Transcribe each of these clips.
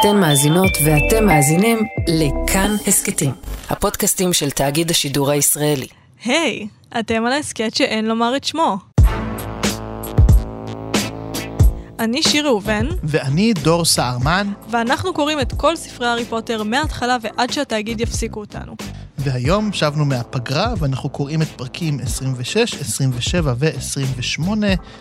אתן מאזינות ואתם מאזינים לכאן הסכתים, הפודקאסטים של תאגיד השידור הישראלי. היי, hey, אתם על ההסכת שאין לומר את שמו. אני שיר ראובן. ואני דור סהרמן. ואנחנו קוראים את כל ספרי הארי פוטר מההתחלה ועד שהתאגיד יפסיקו אותנו. והיום שבנו מהפגרה ואנחנו קוראים את פרקים 26, 27 ו-28,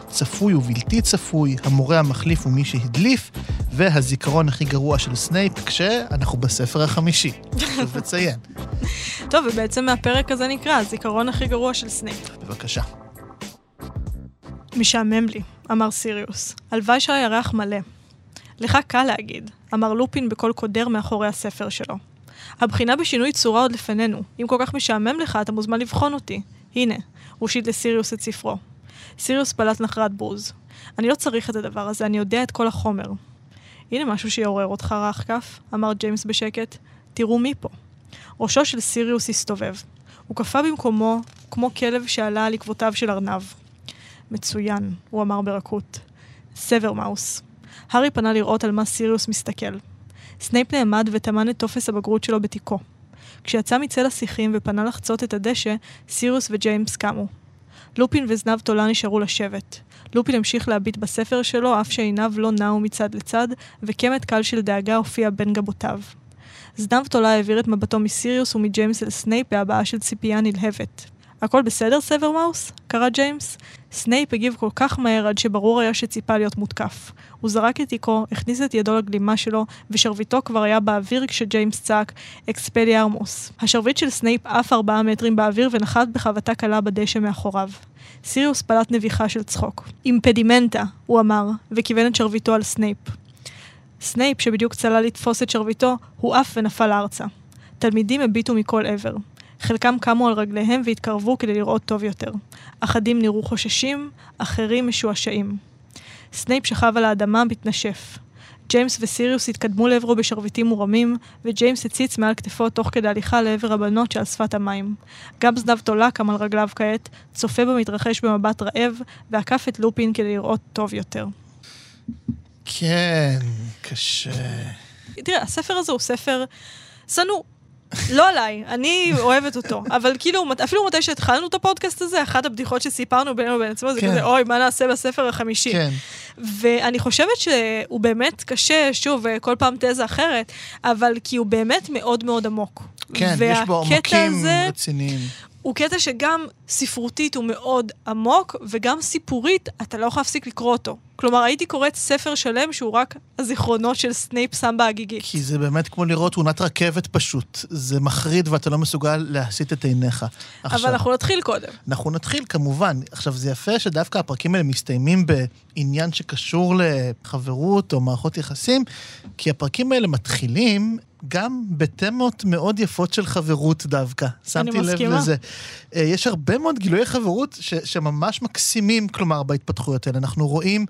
צפוי ובלתי צפוי, המורה המחליף ומי שהדליף, והזיכרון הכי גרוע של סנייפ, כשאנחנו בספר החמישי. חשוב לציין. טוב, ובעצם מהפרק הזה נקרא הזיכרון הכי גרוע של סנייפ. בבקשה. משעמם לי, אמר סיריוס. הלוואי שהירח מלא. לך קל להגיד, אמר לופין בקול קודר מאחורי הספר שלו. הבחינה בשינוי צורה עוד לפנינו. אם כל כך משעמם לך, אתה מוזמן לבחון אותי. הנה, הוא הושיט לסיריוס את ספרו. סיריוס פלט נחרת בוז. אני לא צריך את הדבר הזה, אני יודע את כל החומר. הנה משהו שיעורר אותך רך כף, אמר ג'יימס בשקט. תראו מי פה. ראשו של סיריוס הסתובב. הוא קפא במקומו כמו כלב שעלה על עקבותיו של ארנב. מצוין, הוא אמר ברכות. סבר מאוס. הארי פנה לראות על מה סיריוס מסתכל. סנייפ נעמד וטמן את טופס הבגרות שלו בתיקו. כשיצא מצל השיחים ופנה לחצות את הדשא, סיריוס וג'יימס קמו. לופין וזנב תולע נשארו לשבת. לופין המשיך להביט בספר שלו, אף שעיניו לא נעו מצד לצד, וקמט קל של דאגה הופיע בין גבותיו. זנב תולע העביר את מבטו מסיריוס ומג'יימס אל סנייפ בהבעה של ציפייה נלהבת. הכל בסדר, סבר מאוס? קרא ג'יימס. סנייפ הגיב כל כך מהר עד שברור היה שציפה להיות מותקף. הוא זרק את תיקו, הכניס את ידו לגלימה שלו, ושרביטו כבר היה באוויר כשג'יימס צעק אקספליארמוס. השרביט של סנייפ עף ארבעה מטרים באוויר ונחת בחבטה קלה בדשא מאחוריו. סיריוס פלט נביחה של צחוק. אימפדימנטה, הוא אמר, וכיוון את שרביטו על סנייפ. סנייפ, שבדיוק צלל לתפוס את שרביטו, הועף ונפל ארצה. תלמידים הביטו מכל עבר. חלקם קמו על רגליהם והתקרבו כדי לראות טוב יותר. אחדים נראו חוששים, אחרים משועשעים. סנייפ שכב על האדמה מתנשף. ג'יימס וסיריוס התקדמו לעברו בשרביטים מורמים, וג'יימס הציץ מעל כתפו תוך כדי הליכה לעבר הבנות שעל שפת המים. גם זנב תולע קם על רגליו כעת, צופה במתרחש במבט רעב, ועקף את לופין כדי לראות טוב יותר. כן, קשה. תראה, הספר הזה הוא ספר שנוא. לא עליי, אני אוהבת אותו. אבל כאילו, אפילו מתי שהתחלנו את הפודקאסט הזה, אחת הבדיחות שסיפרנו בינינו ובין עצמנו, זה כן. כזה, אוי, מה נעשה בספר החמישי? כן. ואני חושבת שהוא באמת קשה, שוב, כל פעם תזה אחרת, אבל כי הוא באמת מאוד מאוד עמוק. כן, יש בו עמוקים רציניים. הוא קטע שגם ספרותית הוא מאוד עמוק, וגם סיפורית, אתה לא יכול להפסיק לקרוא אותו. כלומר, הייתי קוראת ספר שלם שהוא רק הזיכרונות של סנייפ שם בהגיגית. כי זה באמת כמו לראות תאונת רכבת פשוט. זה מחריד ואתה לא מסוגל להסיט את עיניך. עכשיו, אבל אנחנו נתחיל קודם. אנחנו נתחיל, כמובן. עכשיו, זה יפה שדווקא הפרקים האלה מסתיימים בעניין שקשור לחברות או מערכות יחסים, כי הפרקים האלה מתחילים גם בתמות מאוד יפות של חברות דווקא. שמתי לב לזה. אה, יש הרבה מאוד גילויי חברות ש- שממש מקסימים, כלומר, בהתפתחויות האלה. אנחנו רואים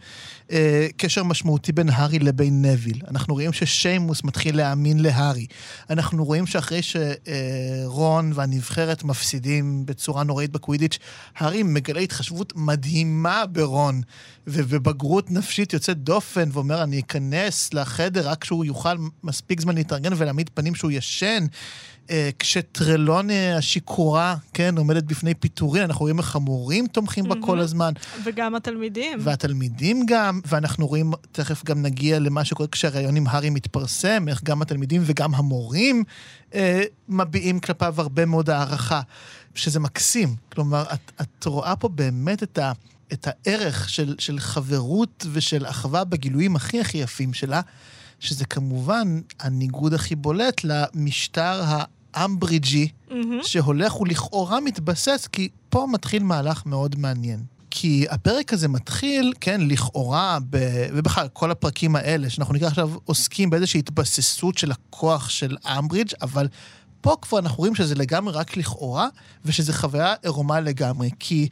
אה, קשר משמעותי בין הארי לבין נביל. אנחנו רואים ששיימוס מתחיל להאמין להארי. אנחנו רואים שאחרי שרון והנבחרת מפסידים בצורה נוראית בקווידיץ', הארי מגלה התחשבות מדהימה ברון, ובגרות נפשית יוצאת דופן, ואומר, אני אכנס לחדר רק כשהוא יוכל מספיק זמן להתארגן ולהעמיד פנים שהוא ישן. אה, כשטרלוני, השיכורה, כן, עומדת בפני פיטורין, אנחנו רואים איך המורים תומכים בה כל הזמן. וגם התלמידים. והתלמידים גם, ואנחנו רואים, תכף גם נגיע למה שקורה כשהראיון עם הארי מתפרסם, איך גם התלמידים וגם המורים אה, מביעים כלפיו הרבה מאוד הערכה, שזה מקסים. כלומר, את, את רואה פה באמת את ה... את הערך של, של חברות ושל אחווה בגילויים הכי הכי יפים שלה, שזה כמובן הניגוד הכי בולט למשטר אמברידג'י, mm-hmm. שהולך ולכאורה מתבסס, כי פה מתחיל מהלך מאוד מעניין. כי הפרק הזה מתחיל, כן, לכאורה, ב... ובכלל, כל הפרקים האלה, שאנחנו נקרא עכשיו, עוסקים באיזושהי התבססות של הכוח של אמברידג', אבל פה כבר אנחנו רואים שזה לגמרי רק לכאורה, ושזו חוויה עירומה לגמרי. כי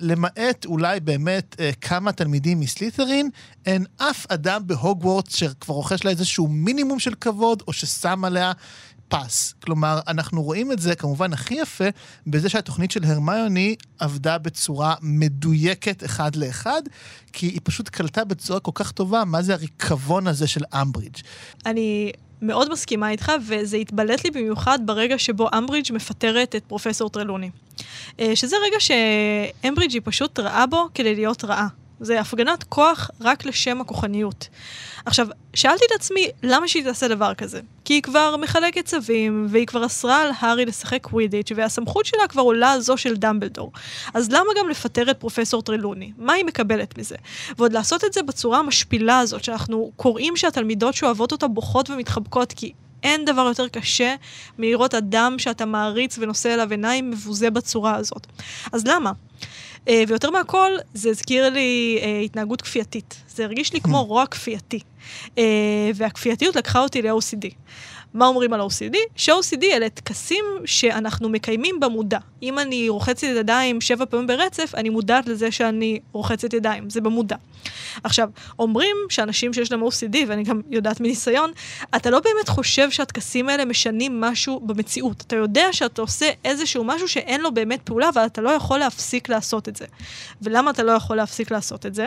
למעט אולי באמת uh, כמה תלמידים מסלית'רין, אין אף אדם בהוגוורטס שכבר רוכש לה איזשהו מינימום של כבוד, או ששם עליה פס. כלומר, אנחנו רואים את זה כמובן הכי יפה בזה שהתוכנית של הרמיוני עבדה בצורה מדויקת אחד לאחד, כי היא פשוט קלטה בצורה כל כך טובה מה זה הריקבון הזה של אמברידג'. אני מאוד מסכימה איתך, וזה התבלט לי במיוחד ברגע שבו אמברידג' מפטרת את פרופסור טרלוני. אה, שזה רגע שאמברידג' היא פשוט רעה בו כדי להיות רעה. זה הפגנת כוח רק לשם הכוחניות. עכשיו, שאלתי את עצמי, למה שהיא תעשה דבר כזה? כי היא כבר מחלקת צווים, והיא כבר אסרה על הארי לשחק קווידיץ', והסמכות שלה כבר עולה על זו של דמבלדור. אז למה גם לפטר את פרופסור טרלוני? מה היא מקבלת מזה? ועוד לעשות את זה בצורה המשפילה הזאת, שאנחנו קוראים שהתלמידות שאוהבות אותה בוכות ומתחבקות, כי אין דבר יותר קשה מלראות אדם שאתה מעריץ ונושא אליו עיניים מבוזה בצורה הזאת. אז למה? אה, ויותר מהכל, זה הזכיר לי אה, התנהגות כפייתית. זה הרגיש לי כמו רוע כפייתי. אה, והכפייתיות לקחה אותי ל-OCD. מה אומרים על OCD? ש-OCD אלה טקסים שאנחנו מקיימים במודע. אם אני רוחצת ידיים שבע פעמים ברצף, אני מודעת לזה שאני רוחצת ידיים, זה במודע. עכשיו, אומרים שאנשים שיש להם OCD, ואני גם יודעת מניסיון, אתה לא באמת חושב שהטקסים האלה משנים משהו במציאות. אתה יודע שאתה עושה איזשהו משהו שאין לו באמת פעולה, אבל אתה לא יכול להפסיק לעשות את זה. ולמה אתה לא יכול להפסיק לעשות את זה?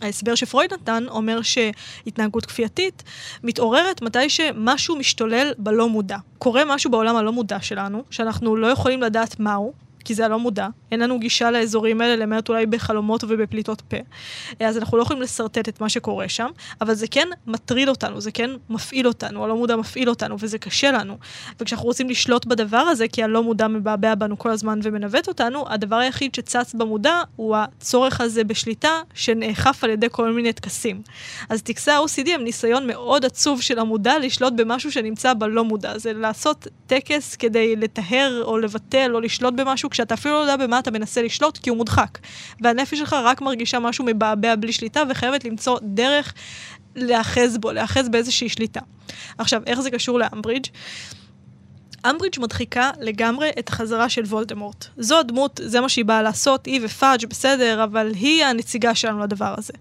ההסבר שפרויד נתן אומר שהתנהגות כפייתית מתעוררת מתי שמשהו משתולל בלא מודע. קורה משהו בעולם הלא מודע שלנו, שאנחנו לא יכולים לדעת מהו, כי זה הלא מודע. אין לנו גישה לאזורים האלה, למעט אולי בחלומות ובפליטות פה. אז אנחנו לא יכולים לשרטט את מה שקורה שם, אבל זה כן מטריד אותנו, זה כן מפעיל אותנו, הלא מודע מפעיל אותנו, וזה קשה לנו. וכשאנחנו רוצים לשלוט בדבר הזה, כי הלא מודע מבעבע בנו כל הזמן ומנווט אותנו, הדבר היחיד שצץ במודע הוא הצורך הזה בשליטה, שנאכף על ידי כל מיני טקסים. אז טקסי ה-OCD הם ניסיון מאוד עצוב של המודע לשלוט במשהו שנמצא בלא מודע. זה לעשות טקס כדי לטהר או לבטל או לשלוט במשהו כשאתה אפילו לא יודע במה אתה מנסה לשלוט, כי הוא מודחק. והנפש שלך רק מרגישה משהו מבעבע בלי שליטה, וחייבת למצוא דרך להאחז בו, להאחז באיזושהי שליטה. עכשיו, איך זה קשור לאמברידג'? אמברידג' מדחיקה לגמרי את החזרה של וולדמורט. זו הדמות, זה מה שהיא באה לעשות, היא ופאג' בסדר, אבל היא הנציגה שלנו לדבר הזה.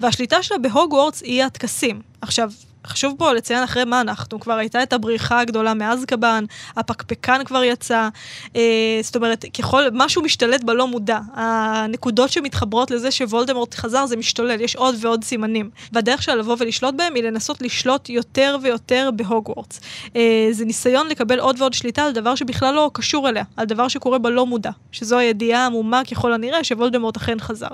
והשליטה שלה בהוגוורטס היא הטקסים. עכשיו, חשוב פה לציין אחרי מה אנחנו, כבר הייתה את הבריחה הגדולה מאזקבאן, הפקפקן כבר יצא, אה, זאת אומרת, ככל, משהו משתלט בלא מודע. הנקודות שמתחברות לזה שוולדמורט חזר זה משתולל, יש עוד ועוד סימנים. והדרך שלה לבוא ולשלוט בהם היא לנסות לשלוט יותר ויותר בהוגוורטס. אה, זה ניסיון לקבל עוד ועוד שליטה על דבר שבכלל לא קשור אליה, על דבר שקורה בלא מודע, שזו הידיעה העמומה ככל הנראה שוולדמורט אכן חזר.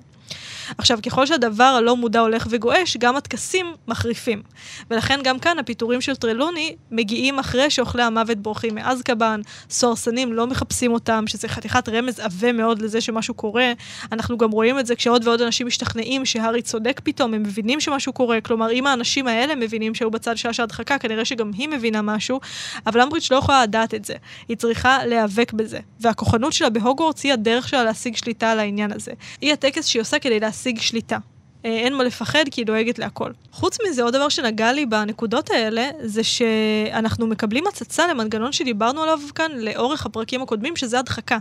עכשיו, ככל שהדבר הלא מודע הולך וגועש, גם הטקסים מחריפים. ולכן גם כאן הפיטורים של טרלוני מגיעים אחרי שאוכלי המוות בורחים מאזקבאן, סוהרסנים לא מחפשים אותם, שזה חתיכת רמז עבה מאוד לזה שמשהו קורה. אנחנו גם רואים את זה כשעוד ועוד אנשים משתכנעים שהארי צודק פתאום, הם מבינים שמשהו קורה. כלומר, אם האנשים האלה מבינים שהיו בצד של הדחקה, כנראה שגם היא מבינה משהו, אבל אמברידג' לא יכולה לדעת את זה. היא צריכה להיאבק בזה. והכוחנות שלה בהוגוורטס היא הדרך שלה להשיג שליטה על העניין הזה. היא הטקס שהיא עושה כדי להשיג שליטה. אה, אין מה לפחד כי היא דואגת להכל. חוץ מזה, עוד דבר שנגע לי בנקודות האלה, זה שאנחנו מקבלים הצצה למנגנון שדיברנו עליו כאן לאורך הפרקים הקודמים, שזה הדחקה.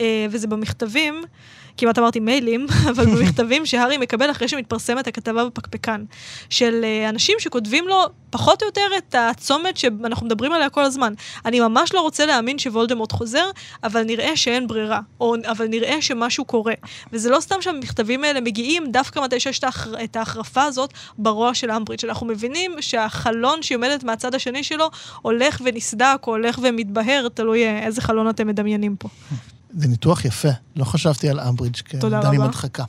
אה, וזה במכתבים. כמעט אמרתי מיילים, אבל במכתבים שהארי מקבל אחרי שמתפרסמת הכתבה בפקפקן, של אה, אנשים שכותבים לו פחות או יותר את הצומת שאנחנו מדברים עליה כל הזמן. אני ממש לא רוצה להאמין שוולדמורט חוזר, אבל נראה שאין ברירה, או אבל נראה שמשהו קורה. וזה לא סתם שהמכתבים האלה מגיעים דווקא מתי שיש את ההחרפה הזאת ברוע של אמברידג'. אנחנו מבינים שהחלון שהיא עומדת מהצד השני שלו הולך ונסדק, או הולך ומתבהר, תלוי אה, איזה חלון אתם מדמיינים פה. זה ניתוח יפה, לא חשבתי על אמברידג' כאדם עם הדחקה.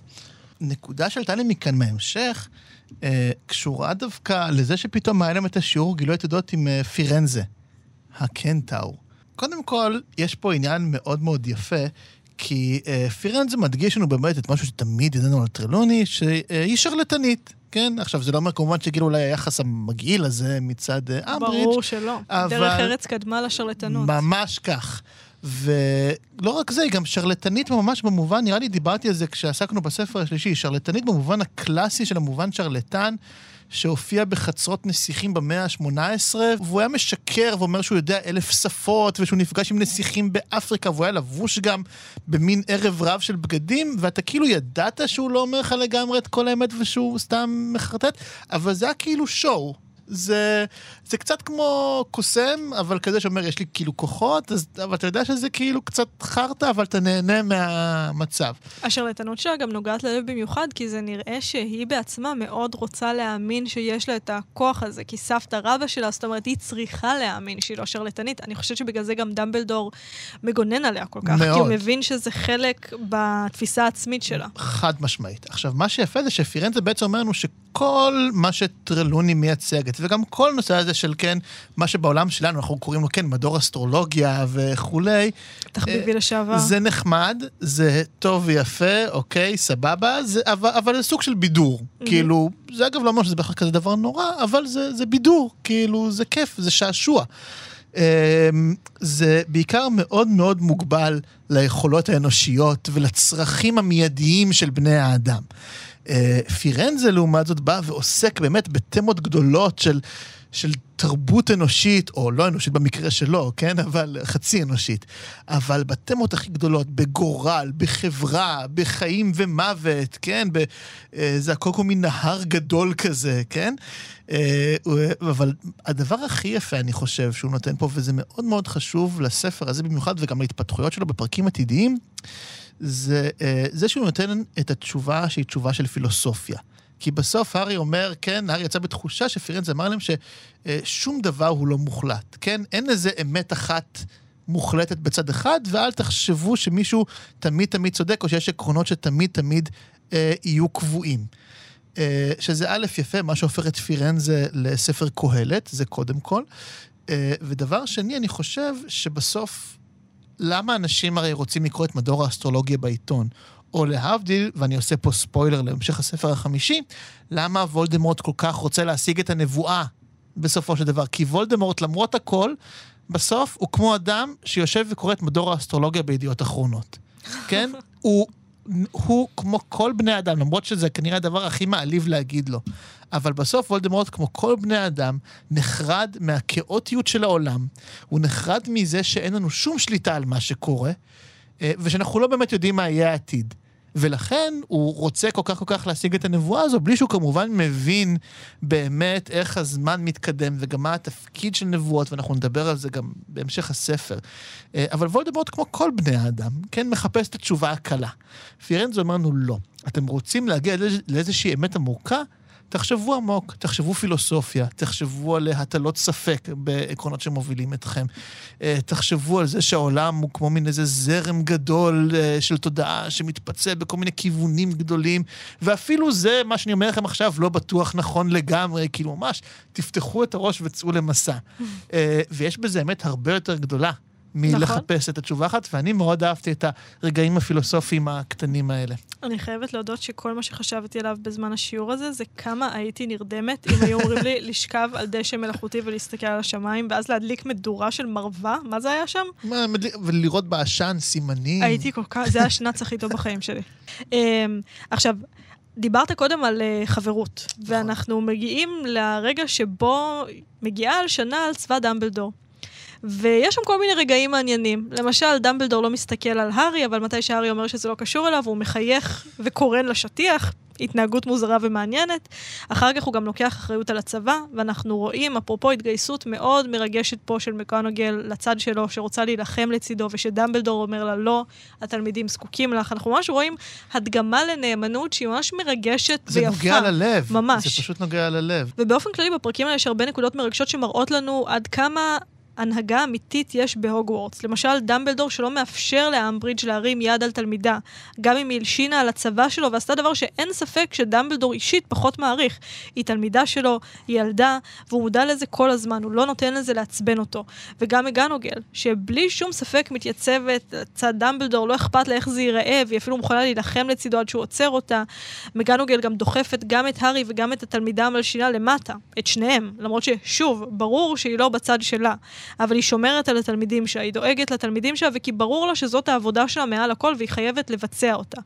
נקודה שעלתה לי מכאן מההמשך, אה, קשורה דווקא לזה שפתאום היה להם את השיעור גילוי עתודות עם אה, פירנזה, הקנטאור. קודם כל, יש פה עניין מאוד מאוד יפה, כי אה, פירנזה מדגיש לנו באמת את משהו שתמיד ידענו על טרלוני, שהיא שרלטנית. כן, עכשיו זה לא אומר כמובן שכאילו אולי היחס המגעיל הזה מצד אה, אמברידג'. ברור שלא. אבל... דרך ארץ קדמה לשרלטנות. ממש כך. ולא רק זה, היא גם שרלטנית ממש במובן, נראה לי דיברתי על זה כשעסקנו בספר השלישי, שרלטנית במובן הקלאסי של המובן שרלטן, שהופיע בחצרות נסיכים במאה ה-18, והוא היה משקר ואומר שהוא יודע אלף שפות, ושהוא נפגש עם נסיכים באפריקה, והוא היה לבוש גם במין ערב רב של בגדים, ואתה כאילו ידעת שהוא לא אומר לך לגמרי את כל האמת ושהוא סתם מחרטט, אבל זה היה כאילו שואו. זה, זה קצת כמו קוסם, אבל כזה שאומר, יש לי כאילו כוחות, אז, אבל אתה יודע שזה כאילו קצת חרטא, אבל אתה נהנה מהמצב. השרלטנות שלה גם נוגעת ללב במיוחד, כי זה נראה שהיא בעצמה מאוד רוצה להאמין שיש לה את הכוח הזה, כי סבתא רבא שלה, זאת אומרת, היא צריכה להאמין שהיא לא שרלטנית. אני חושבת שבגלל זה גם דמבלדור מגונן עליה כל כך, מאוד. כי הוא מבין שזה חלק בתפיסה העצמית שלה. חד משמעית. עכשיו, מה שיפה זה שפירנזה בעצם אומר לנו שכל מה שטרלוני מייצגת, וגם כל נושא הזה של כן, מה שבעולם שלנו אנחנו קוראים לו כן, מדור אסטרולוגיה וכולי. תחביבי לשעבר. זה נחמד, זה טוב ויפה, אוקיי, סבבה, זה, אבל, אבל זה סוג של בידור. Mm-hmm. כאילו, זה אגב לא אומר שזה בהכרח כזה דבר נורא, אבל זה, זה בידור, כאילו, זה כיף, זה שעשוע. אמ, זה בעיקר מאוד מאוד מוגבל ליכולות האנושיות ולצרכים המיידיים של בני האדם. אה, פירנזה, לעומת זאת, בא ועוסק באמת בתמות גדולות של, של תרבות אנושית, או לא אנושית במקרה שלו, כן? אבל חצי אנושית. אבל בתמות הכי גדולות, בגורל, בחברה, בחיים ומוות, כן? אה, זה הכל כמו מין נהר גדול כזה, כן? אה, אבל הדבר הכי יפה, אני חושב, שהוא נותן פה, וזה מאוד מאוד חשוב לספר הזה במיוחד, וגם להתפתחויות שלו בפרקים עתידיים, זה אה, זה שהוא נותן את התשובה שהיא תשובה של פילוסופיה. כי בסוף הארי אומר, כן, הארי יצא בתחושה שפירנזה אמר להם ששום דבר הוא לא מוחלט, כן? אין איזה אמת אחת מוחלטת בצד אחד, ואל תחשבו שמישהו תמיד תמיד צודק, או שיש עקרונות שתמיד תמיד אה, יהיו קבועים. אה, שזה א', יפה, מה שהופך את פירנזה לספר קהלת, זה קודם כל. אה, ודבר שני, אני חושב שבסוף, למה אנשים הרי רוצים לקרוא את מדור האסטרולוגיה בעיתון? או להבדיל, ואני עושה פה ספוילר להמשך הספר החמישי, למה וולדמורט כל כך רוצה להשיג את הנבואה בסופו של דבר? כי וולדמורט, למרות הכל, בסוף הוא כמו אדם שיושב וקורא את מדור האסטרולוגיה בידיעות אחרונות. כן? הוא הוא כמו כל בני אדם, למרות שזה כנראה הדבר הכי מעליב להגיד לו. אבל בסוף וולדמורט, כמו כל בני אדם, נחרד מהכאוטיות של העולם, הוא נחרד מזה שאין לנו שום שליטה על מה שקורה, אה, ושאנחנו לא באמת יודעים מה יהיה העתיד. ולכן הוא רוצה כל כך כל כך להשיג את הנבואה הזו, בלי שהוא כמובן מבין באמת איך הזמן מתקדם וגם מה התפקיד של נבואות, ואנחנו נדבר על זה גם בהמשך הספר. אה, אבל וולדמורט, כמו כל בני האדם, כן מחפש את התשובה הקלה. פירנזו אומר לנו לא. אתם רוצים להגיע לאיזושהי אמת עמוקה? תחשבו עמוק, תחשבו פילוסופיה, תחשבו על הטלות ספק בעקרונות שמובילים אתכם. אה, תחשבו על זה שהעולם הוא כמו מין איזה זרם גדול אה, של תודעה שמתפצל בכל מיני כיוונים גדולים, ואפילו זה, מה שאני אומר לכם עכשיו, לא בטוח נכון לגמרי, כאילו ממש, תפתחו את הראש וצאו למסע. אה, ויש בזה אמת הרבה יותר גדולה. מלחפש נכון. את התשובה אחת, ואני מאוד אהבתי את הרגעים הפילוסופיים הקטנים האלה. אני חייבת להודות שכל מה שחשבתי עליו בזמן השיעור הזה, זה כמה הייתי נרדמת אם היו אומרים לי לשכב על דשא מלאכותי ולהסתכל על השמיים, ואז להדליק מדורה של מרווה, מה זה היה שם? מה, ולראות בעשן סימנים. הייתי כל כך, זה השנץ הכי טוב בחיים שלי. um, עכשיו, דיברת קודם על uh, חברות, נכון. ואנחנו מגיעים לרגע שבו מגיעה על שנה על צבא דמבלדור. ויש שם כל מיני רגעים מעניינים. למשל, דמבלדור לא מסתכל על הארי, אבל מתי שהארי אומר שזה לא קשור אליו, הוא מחייך וקורן לשטיח. התנהגות מוזרה ומעניינת. אחר כך הוא גם לוקח אחריות על הצבא, ואנחנו רואים, אפרופו התגייסות מאוד מרגשת פה של מקונגל לצד שלו, שרוצה להילחם לצידו, ושדמבלדור אומר לה, לא, התלמידים זקוקים לך. אנחנו ממש רואים הדגמה לנאמנות שהיא ממש מרגשת זה ויפה. זה נוגע ללב. ממש. זה פשוט נוגע ללב. ובאופן כללי, בפרקים האלה יש הרבה נקודות מרגשות שמראות לנו עד כמה הנהגה אמיתית יש בהוגוורטס. למשל, דמבלדור שלא מאפשר לאמברידג' להרים יד על תלמידה, גם אם היא הלשינה על הצבא שלו ועשתה דבר שאין ספק שדמבלדור אישית פחות מעריך. היא תלמידה שלו, היא ילדה, והוא מודע לזה כל הזמן, הוא לא נותן לזה לעצבן אותו. וגם מגנוגל, שבלי שום ספק מתייצבת לצד דמבלדור, לא אכפת לה איך זה ייראה, והיא אפילו מוכנה להילחם לצידו עד שהוא עוצר אותה. מגונגל גם דוחפת גם את הארי וגם את התלמידה המלשינה למטה, את שניהם, למרות ששוב, ברור שהיא לא בצד שלה. אבל היא שומרת על התלמידים שלה, היא דואגת לתלמידים שלה, וכי ברור לה שזאת העבודה שלה מעל הכל, והיא חייבת לבצע אותה.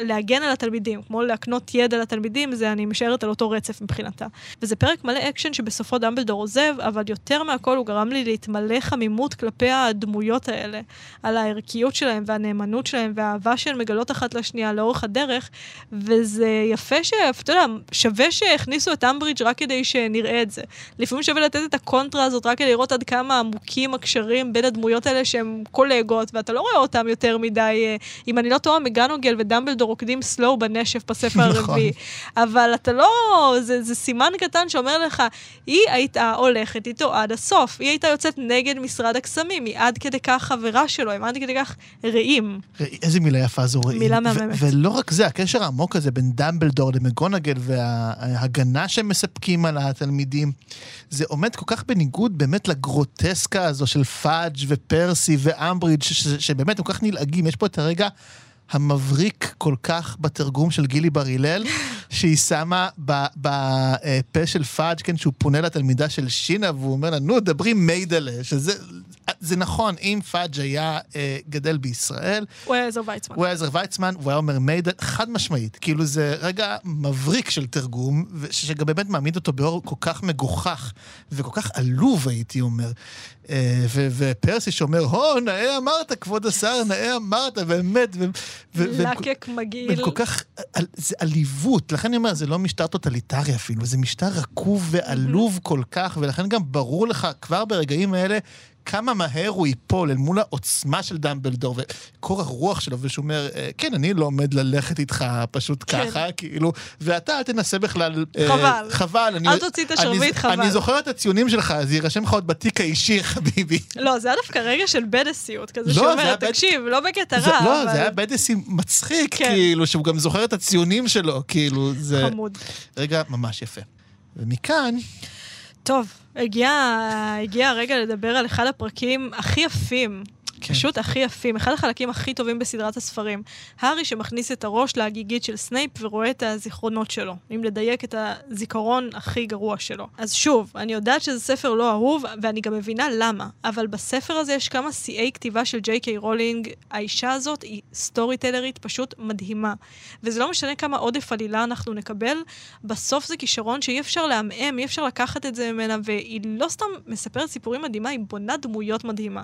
להגן על התלמידים, כמו להקנות ידע לתלמידים, זה אני משערת על אותו רצף מבחינתה. וזה פרק מלא אקשן שבסופו דמבלדור עוזב, אבל יותר מהכל הוא גרם לי להתמלא חמימות כלפי הדמויות האלה, על הערכיות שלהם והנאמנות שלהם והאהבה שהן מגלות אחת לשנייה לאורך הדרך, וזה יפה ש... אתה יודע, שווה שהכניסו את אמברידג' רק כדי שנראה את זה. לפעמים שווה לתת את הקונטרה הזאת רק כדי לראות עד כמה עמוקים הקשרים בין הדמויות האלה שהן קולגות, ואתה לא רואה אותם יותר מדי, אה, אם אני לא טועה, מגונגל ודמבלדור רוקדים סלואו בנשף בספר נכון. הרביעי. אבל אתה לא, זה, זה סימן קטן שאומר לך, היא הייתה הולכת איתו עד הסוף, היא הייתה יוצאת נגד משרד הקסמים, היא עד כדי כך חברה שלו, הם עד כדי כך רעים. איזה מילה יפה זו רעים. מילה מהממת. ולא רק זה, הקשר העמוק הזה בין דמבלדור למגונגל וההגנה שהם מספקים על התלמידים, זה עומד כל כך בניגוד באמת לגרוטסקה הזו של פאג' ופרסי ואמברידג', שבאמת כל כך נלעגים. יש פה את הרגע... המבריק כל כך בתרגום של גילי בר הלל, שהיא שמה בפה של פאג', כן, שהוא פונה לתלמידה המלשינה, והוא אומר לה, נו, דברי מיידעלע, שזה... זה נכון, אם פאג' היה אה, גדל בישראל... הוא היה עזר ויצמן. הוא היה עזר ויצמן, הוא היה אומר מיידל, חד משמעית. כאילו זה רגע מבריק של תרגום, שגם באמת מעמיד אותו באור כל כך מגוחך, וכל כך עלוב, הייתי אומר. אה, ופרסי שאומר, הו, נאה אמרת, כבוד השר, נאה אמרת, באמת. לקק מגעיל. וכל כך, זה עליבות, לכן אני אומר, זה לא משטר טוטליטרי אפילו, זה משטר רקוב ועלוב כל כך, ולכן גם ברור לך כבר ברגעים האלה, כמה מהר הוא ייפול אל מול העוצמה של דמבלדור וקור הרוח שלו, ושהוא אומר, אה, כן, אני לא עומד ללכת איתך פשוט כן. ככה, כאילו, ואתה אל תנסה בכלל... חבל. אה, חבל. אל תוציא את השרביט, חבל. אני זוכר את הציונים שלך, זה יירשם לך עוד בתיק האישי, חביבי. לא, זה היה דווקא רגע של בדסיות, כזה לא, שאומר, תקשיב, בד... לא בקטע רע, לא. זה היה בדסי מצחיק, כן. כאילו, שהוא גם זוכר את הציונים שלו, כאילו, זה... חמוד. רגע ממש יפה. ומכאן... טוב, הגיע, הגיע הרגע לדבר על אחד הפרקים הכי יפים כן. פשוט הכי יפים, אחד החלקים הכי טובים בסדרת הספרים. הארי שמכניס את הראש להגיגית של סנייפ ורואה את הזיכרונות שלו, אם לדייק את הזיכרון הכי גרוע שלו. אז שוב, אני יודעת שזה ספר לא אהוב, ואני גם מבינה למה, אבל בספר הזה יש כמה שיאי כתיבה של ג'יי קיי רולינג. האישה הזאת היא storyteller ית פשוט מדהימה. וזה לא משנה כמה עודף עלילה אנחנו נקבל, בסוף זה כישרון שאי אפשר לעמעם, אי אפשר לקחת את זה ממנה, והיא לא סתם מספרת סיפורים מדהימה, היא בונה דמויות מדהימה.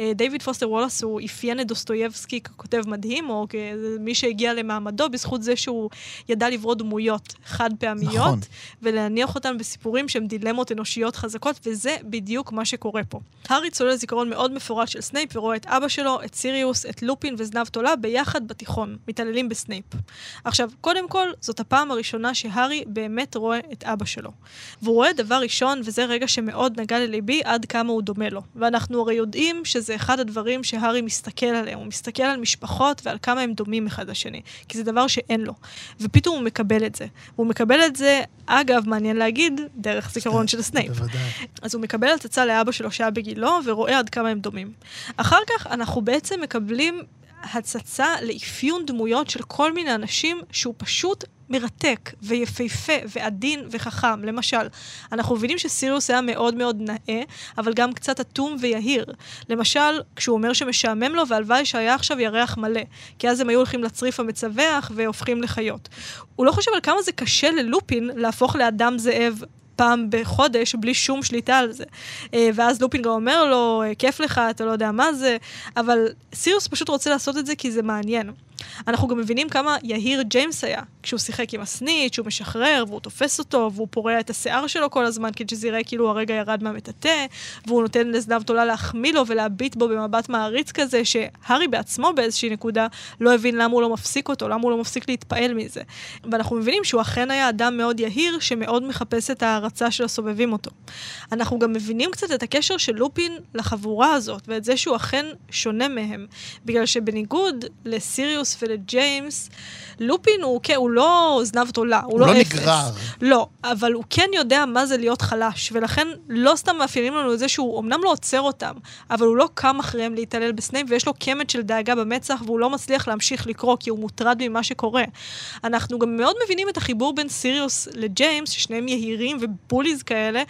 אה, דיוויד פוסטר וולאס הוא אפיין את דוסטויבסקי ככותב מדהים, או כמי שהגיע למעמדו בזכות זה שהוא ידע לברוא דמויות חד פעמיות, נכון. ולהניח אותן בסיפורים שהם דילמות אנושיות חזקות, וזה בדיוק מה שקורה פה. הארי צולל לזיכרון מאוד מפורט של סנייפ ורואה את אבא שלו, את סיריוס, את לופין וזנב תולה ביחד בתיכון, מתעללים בסנייפ. עכשיו, קודם כל, זאת הפעם הראשונה שהארי באמת רואה את אבא שלו. והוא רואה דבר ראשון, וזה רגע שמאוד נגע לליבי, עד כמה הוא דומה לו. ואנחנו הרי יודעים שזה אחד הדברים שהארי מסתכל עליהם, הוא מסתכל על משפחות ועל כמה הם דומים אחד לשני, כי זה דבר שאין לו. ופתאום הוא מקבל את זה. והוא מקבל את זה, אגב, מעניין להגיד, דרך זיכרון של סנייפ. בוודאי. אז הוא מקבל הצצה לאבא שלו שהיה בגילו, ורואה עד כמה הם דומים. אחר כך אנחנו בעצם מקבלים הצצה לאפיון דמויות של כל מיני אנשים שהוא פשוט מרתק ויפהפה ועדין וחכם. למשל, אנחנו מבינים שסיריוס היה מאוד מאוד נאה, אבל גם קצת אטום ויהיר. למשל, כשהוא אומר שמשעמם לו, והלוואי שהיה עכשיו ירח מלא, כי אז הם היו הולכים לצריף המצווח והופכים לחיות. הוא לא חושב על כמה זה קשה ללופין להפוך לאדם זאב פעם בחודש בלי שום שליטה על זה. אה, ואז לופין גם אומר לו, כיף לך, אתה לא יודע מה זה, אבל סיריוס פשוט רוצה לעשות את זה כי זה מעניין. אנחנו גם מבינים כמה יהיר ג'יימס היה כשהוא שיחק עם הסנית, שהוא משחרר, והוא תופס אותו, והוא פורע את השיער שלו כל הזמן, כדי שזה יראה כאילו הרגע ירד מהמטאטא, והוא נותן לזנב תולה להחמיא לו ולהביט בו במבט מעריץ כזה, שהארי בעצמו באיזושהי נקודה לא הבין למה הוא לא מפסיק אותו, למה הוא לא מפסיק להתפעל מזה. ואנחנו מבינים שהוא אכן היה אדם מאוד יהיר, שמאוד מחפש את ההערצה של הסובבים אותו. אנחנו גם מבינים קצת את הקשר של לופין לחבורה הזאת, ואת זה שהוא אכן שונה מהם. בגלל שבניגוד לסיריוס ולג'יימס, לופין הוא, כן, הוא לא זנב תולה, הוא, הוא לא, לא אפס. נגרר. לא, אבל הוא כן יודע מה זה להיות חלש, ולכן לא סתם מאפיינים לנו את זה שהוא אמנם לא עוצר אותם, אבל הוא לא קם אחריהם להתעלל בסנייפ, ויש לו קמט של דאגה במצח, והוא לא מצליח להמשיך לקרוא, כי הוא מוטרד ממה שקורה. אנחנו גם מאוד מבינים את החיבור בין סיריוס לג'יימס, ששניהם יהירים ו bullies כאלה.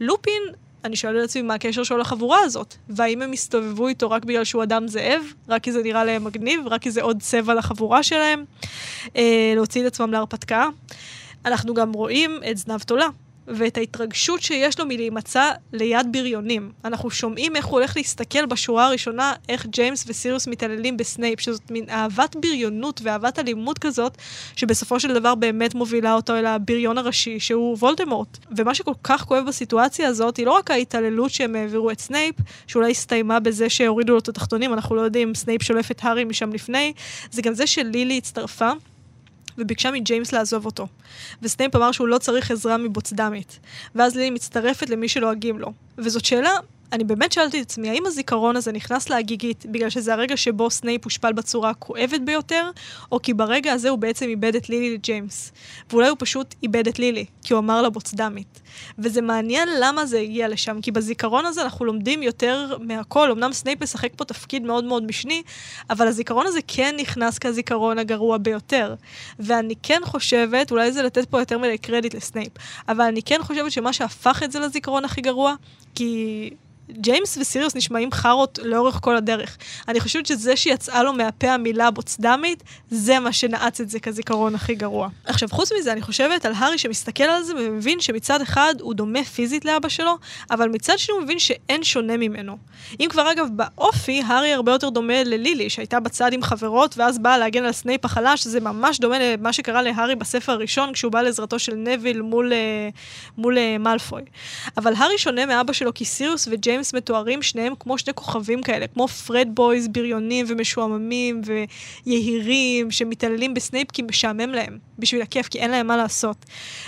לופין אני שואלת את עצמי מה הקשר שלו לחבורה הזאת, והאם הם הסתובבו איתו רק בגלל שהוא אדם זאב, רק כי זה נראה להם מגניב, רק כי זה עוד צבע לחבורה שלהם, אה, להוציא את עצמם להרפתקה. אנחנו גם רואים את זנב תולה, ואת ההתרגשות שיש לו מלהימצא ליד בריונים. אנחנו שומעים איך הוא הולך להסתכל בשורה הראשונה, איך ג'יימס וסיריוס מתעללים בסנייפ, שזאת מין אהבת בריונות ואהבת אלימות כזאת, שבסופו של דבר באמת מובילה אותו אל הבריון הראשי, שהוא וולדמורט. ומה שכל כך כואב בסיטואציה הזאת, היא לא רק ההתעללות שהם העבירו את סנייפ, שאולי הסתיימה בזה שהורידו לו את התחתונים, אנחנו לא יודעים, סנייפ שולף את הארי משם לפני, זה גם זה שלילי הצטרפה. וביקשה מג'יימס לעזוב אותו. וסנייפ אמר שהוא לא צריך עזרה מבוצדמית. ואז לילי מצטרפת למי שלועגים לו. וזאת שאלה אני באמת שאלתי את עצמי, האם הזיכרון הזה נכנס להגיגית בגלל שזה הרגע שבו סנייפ הושפל בצורה הכואבת ביותר, או כי ברגע הזה הוא בעצם איבד את לילי לג'יימס. ואולי הוא פשוט איבד את לילי, כי הוא אמר לה בוצדמית. וזה מעניין למה זה הגיע לשם, כי בזיכרון הזה אנחנו לומדים יותר מהכל. אמנם סנייפ משחק פה תפקיד מאוד מאוד משני, אבל הזיכרון הזה כן נכנס כזיכרון הגרוע ביותר. ואני כן חושבת, אולי זה לתת פה יותר מדי קרדיט לסנייפ, אבל אני כן חושבת שמה שהפך את זה לזיכרון הכי גרוע, כי ג'יימס וסיריוס נשמעים חארות לאורך כל הדרך. אני חושבת שזה שיצאה לו מהפה המילה בוצדמית, זה מה שנעץ את זה כזיכרון הכי גרוע. עכשיו, חוץ מזה, אני חושבת על הארי שמסתכל על זה ומבין שמצד אחד הוא דומה פיזית לאבא שלו, אבל מצד שני הוא מבין שאין שונה ממנו. אם כבר אגב, באופי, הארי הרבה יותר דומה ללילי, שהייתה בצד עם חברות, ואז באה להגן על סנייפ החלש, זה ממש דומה למה שקרה להארי בספר הראשון, כשהוא בא לעזרתו של נוויל מול, אה, מול אה, מאלפוי. אבל הארי שונה מאבא שלו כי סיריוס וג'יימס ג'יימס מתוארים שניהם כמו שני כוכבים כאלה, כמו frat boys בריונים ומשועממים ויהירים, שמתעללים בסנייפ כי משעמם להם, בשביל הכיף, כי אין להם מה לעשות.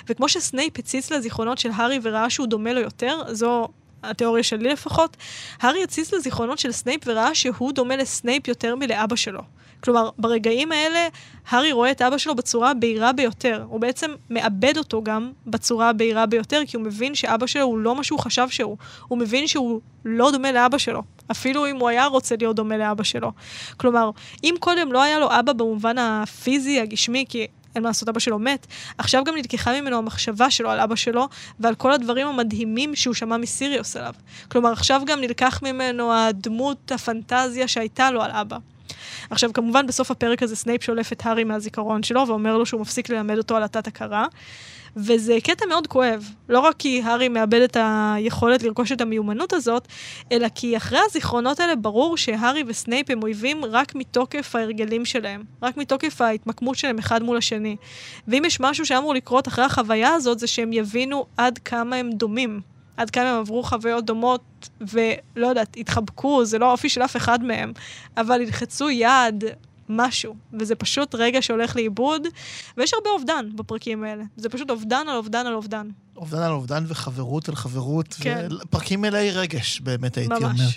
וכמו שסנייפ הציץ לזיכרונות של הארי וראה שהוא דומה לו יותר, זו התיאוריה שלי לפחות, הארי הציץ לזיכרונות של סנייפ וראה שהוא דומה לסנייפ יותר מלאבא שלו. כלומר, ברגעים האלה, הארי רואה את אבא שלו בצורה הבהירה ביותר. הוא בעצם מאבד אותו גם בצורה הבהירה ביותר, כי הוא מבין שאבא שלו הוא לא מה שהוא חשב שהוא. הוא מבין שהוא לא דומה לאבא שלו. אפילו אם הוא היה רוצה להיות דומה לאבא שלו. כלומר, אם קודם לא היה לו אבא במובן הפיזי, הגשמי, כי אין מה לעשות, אבא שלו מת, עכשיו גם נלקחה ממנו המחשבה שלו על אבא שלו ועל כל הדברים המדהימים שהוא שמע מסיריוס עליו. כלומר, עכשיו גם נלקח ממנו הדמות, הפנטזיה שהייתה לו על אבא. עכשיו, כמובן, בסוף הפרק הזה סנייפ שולף את הארי מהזיכרון שלו ואומר לו שהוא מפסיק ללמד אותו הלטת הכרה. וזה קטע מאוד כואב, לא רק כי הארי מאבד את היכולת לרכוש את המיומנות הזאת, אלא כי אחרי הזיכרונות האלה ברור שהארי וסנייפ הם אויבים רק מתוקף ההרגלים שלהם, רק מתוקף ההתמקמות שלהם אחד מול השני. ואם יש משהו שאמור לקרות אחרי החוויה הזאת, זה שהם יבינו עד כמה הם דומים. עד כמה הם עברו חוויות דומות, ולא יודעת, התחבקו, זה לא האופי של אף אחד מהם, אבל ילחצו יד, משהו, וזה פשוט רגע שהולך לאיבוד, ויש הרבה אובדן בפרקים האלה. זה פשוט אובדן על אובדן על אובדן. אובדן על אובדן וחברות על חברות, כן. ופרקים מלאי רגש, באמת הייתי ממש. אומר.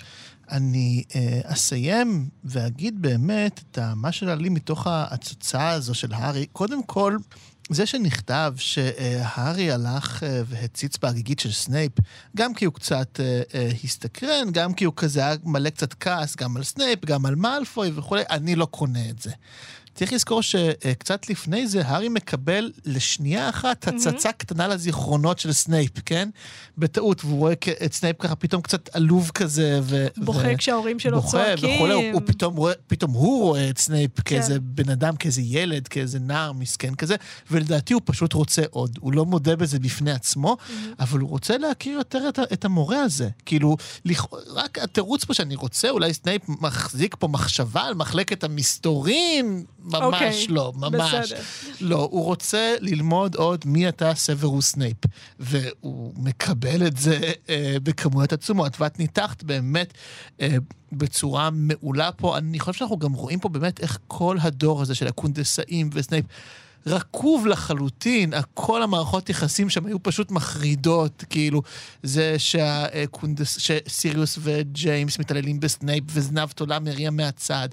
אני אה, אסיים ואגיד באמת את מה שעלה לי מתוך ההצצה הזו של הארי. קודם כל, זה שנכתב שהארי הלך אה, והציץ בהגיגית של סנייפ, גם כי הוא קצת אה, אה, הסתקרן, גם כי הוא כזה היה מלא קצת כעס, גם על סנייפ, גם על מאלפוי וכולי, אני לא קונה את זה. צריך לזכור שקצת לפני זה, הארי מקבל לשנייה אחת הצצה קטנה לזיכרונות של סנייפ, כן? בטעות, והוא רואה את סנייפ ככה פתאום קצת עלוב כזה, ו... בוכה ו- כשההורים שלו בוכה צועקים. וכולי, הוא, הוא פתאום, רואה, פתאום הוא רואה את סנייפ כן. כאיזה בן אדם, כאיזה ילד, כאיזה נער מסכן כזה, ולדעתי הוא פשוט רוצה עוד. הוא לא מודה בזה בפני עצמו, אבל הוא רוצה להכיר יותר את, את המורה הזה. כאילו, לכ... רק התירוץ פה שאני רוצה, אולי סנייפ מחזיק פה מחשבה על מחלקת המסתורין, ממש אוקיי, לא, ממש. בסדר. לא, הוא רוצה ללמוד עוד מי אתה סוורוס סנייפ, והוא מקבל את זה אה, בכמויות עצומות, ואת ניתחת באמת אה, בצורה מעולה פה. אני חושב שאנחנו גם רואים פה באמת איך כל הדור הזה של הקונדסאים וסנייפ רקוב לחלוטין, כל המערכות יחסים שם היו פשוט מחרידות, כאילו, זה שהקונדס, שסיריוס וג'יימס מתעללים בסנייפ וזנבתולע מריע מהצד.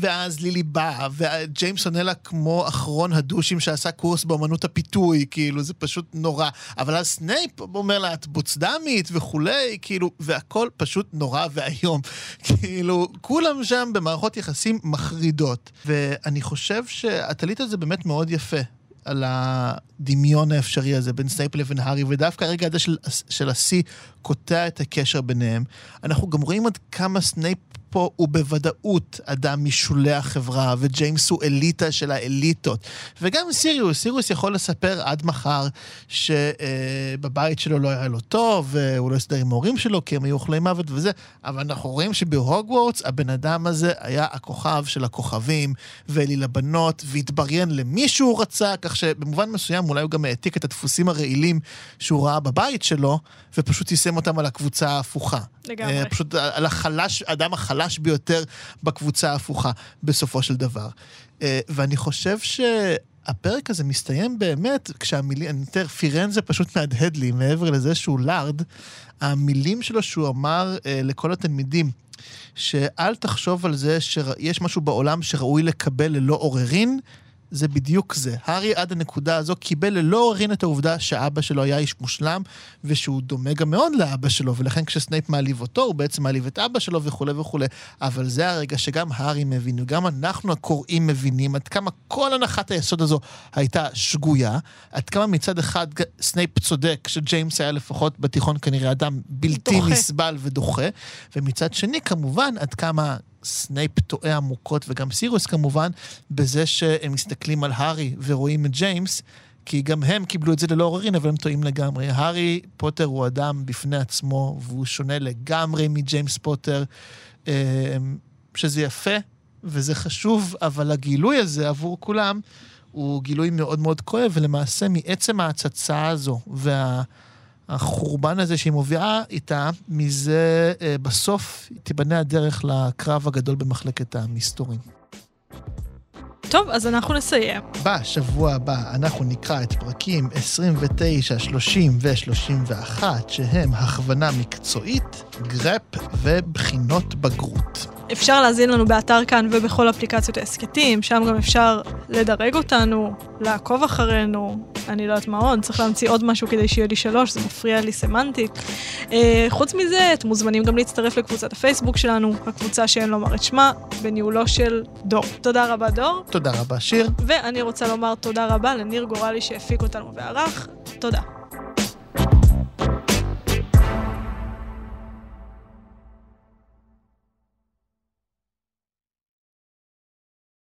ואז לילי באה, וג'יימס עונה לה כמו אחרון הדושים שעשה קורס באמנות הפיתוי, כאילו, זה פשוט נורא. אבל אז סנייפ אומר לה, את בוצדמית וכולי, כאילו, והכל פשוט נורא ואיום. כאילו, כולם שם במערכות יחסים מחרידות. ואני חושב שהטוויסט הזה באמת מאוד יפה. על הדמיון האפשרי הזה בין סנייפ לבין הארי, ודווקא הרגע הזה של, של השיא קוטע את הקשר ביניהם. אנחנו גם רואים עד כמה סנייפ פה הוא בוודאות אדם משולי החברה, וג'יימס הוא אליטה של האליטות. וגם סיריוס, סיריוס יכול לספר עד מחר שבבית שלו לא היה לו טוב, והוא לא הסתדר עם ההורים שלו, כי הם היו אוכלי מוות וזה, אבל אנחנו רואים שבהוגוורטס הבן אדם הזה היה הכוכב של הכוכבים, ואליל הבנות, והתבריין למי שהוא רצה, כך שבמובן מסוים אולי הוא גם העתיק את הדפוסים הרעילים שהוא ראה בבית שלו, ופשוט יישם אותם על הקבוצה ההפוכה. לגמרי. אה, פשוט על החלש, האדם החלש ביותר בקבוצה ההפוכה, בסופו של דבר. אה, ואני חושב שהפרק הזה מסתיים באמת כשהמילים, אני מתאר, פירנזה פשוט מהדהד לי, מעבר לזה שהוא לארד, המילים שלו שהוא אמר אה, לכל התלמידים, שאם תחשוב על זה שיש משהו בעולם שראוי לקבל ללא עוררין, זה בדיוק זה. הארי עד הנקודה הזו קיבל ללא עוררין את העובדה שאבא שלו היה איש מושלם, ושהוא דומה גם מאוד לאבא שלו, ולכן כשסנייפ מעליב אותו, הוא בעצם מעליב את אבא שלו וכולי וכולי. אבל זה הרגע שגם הארי מבין, וגם אנחנו הקוראים מבינים עד כמה כל הנחת היסוד הזו הייתה שגויה, עד כמה מצד אחד סנייפ צודק, שג'יימס היה לפחות בתיכון כנראה אדם בלתי דוחה. נסבל ודוחה, ומצד שני כמובן עד כמה סנייפ טועה עמוקות, וגם סיריוס כמובן, בזה שהם מסתכלים על הארי ורואים את ג'יימס, כי גם הם קיבלו את זה ללא עוררין, אבל הם טועים לגמרי. הארי פוטר הוא אדם בפני עצמו, והוא שונה לגמרי מג'יימס פוטר, אה, שזה יפה וזה חשוב, אבל הגילוי הזה עבור כולם הוא גילוי מאוד מאוד כואב, ולמעשה מעצם ההצצה הזו וה... החורבן הזה שהיא מובילה איתה, מזה אה, בסוף תיבנה הדרך לקרב הגדול במחלקת המסתורים. טוב, אז אנחנו נסיים. בשבוע הבא אנחנו נקרא את פרקים 29, 30 ו-31, שהם הכוונה מקצועית, גרפ ובחינות בגרות. אפשר להזין לנו באתר כאן ובכל אפליקציות ההסכתים, שם גם אפשר לדרג אותנו, לעקוב אחרינו, אני לא יודעת מה עוד, צריך להמציא עוד משהו כדי שיהיה לי שלוש, זה מפריע לי סמנטית. אה, חוץ מזה, אתם מוזמנים גם להצטרף לקבוצת הפייסבוק שלנו, הקבוצה שאין לומר את שמה, בניהולו של דור. תודה רבה, דור. תודה רבה, שיר. ואני רוצה לומר תודה רבה לניר גורלי שהפיק אותנו וערך. תודה.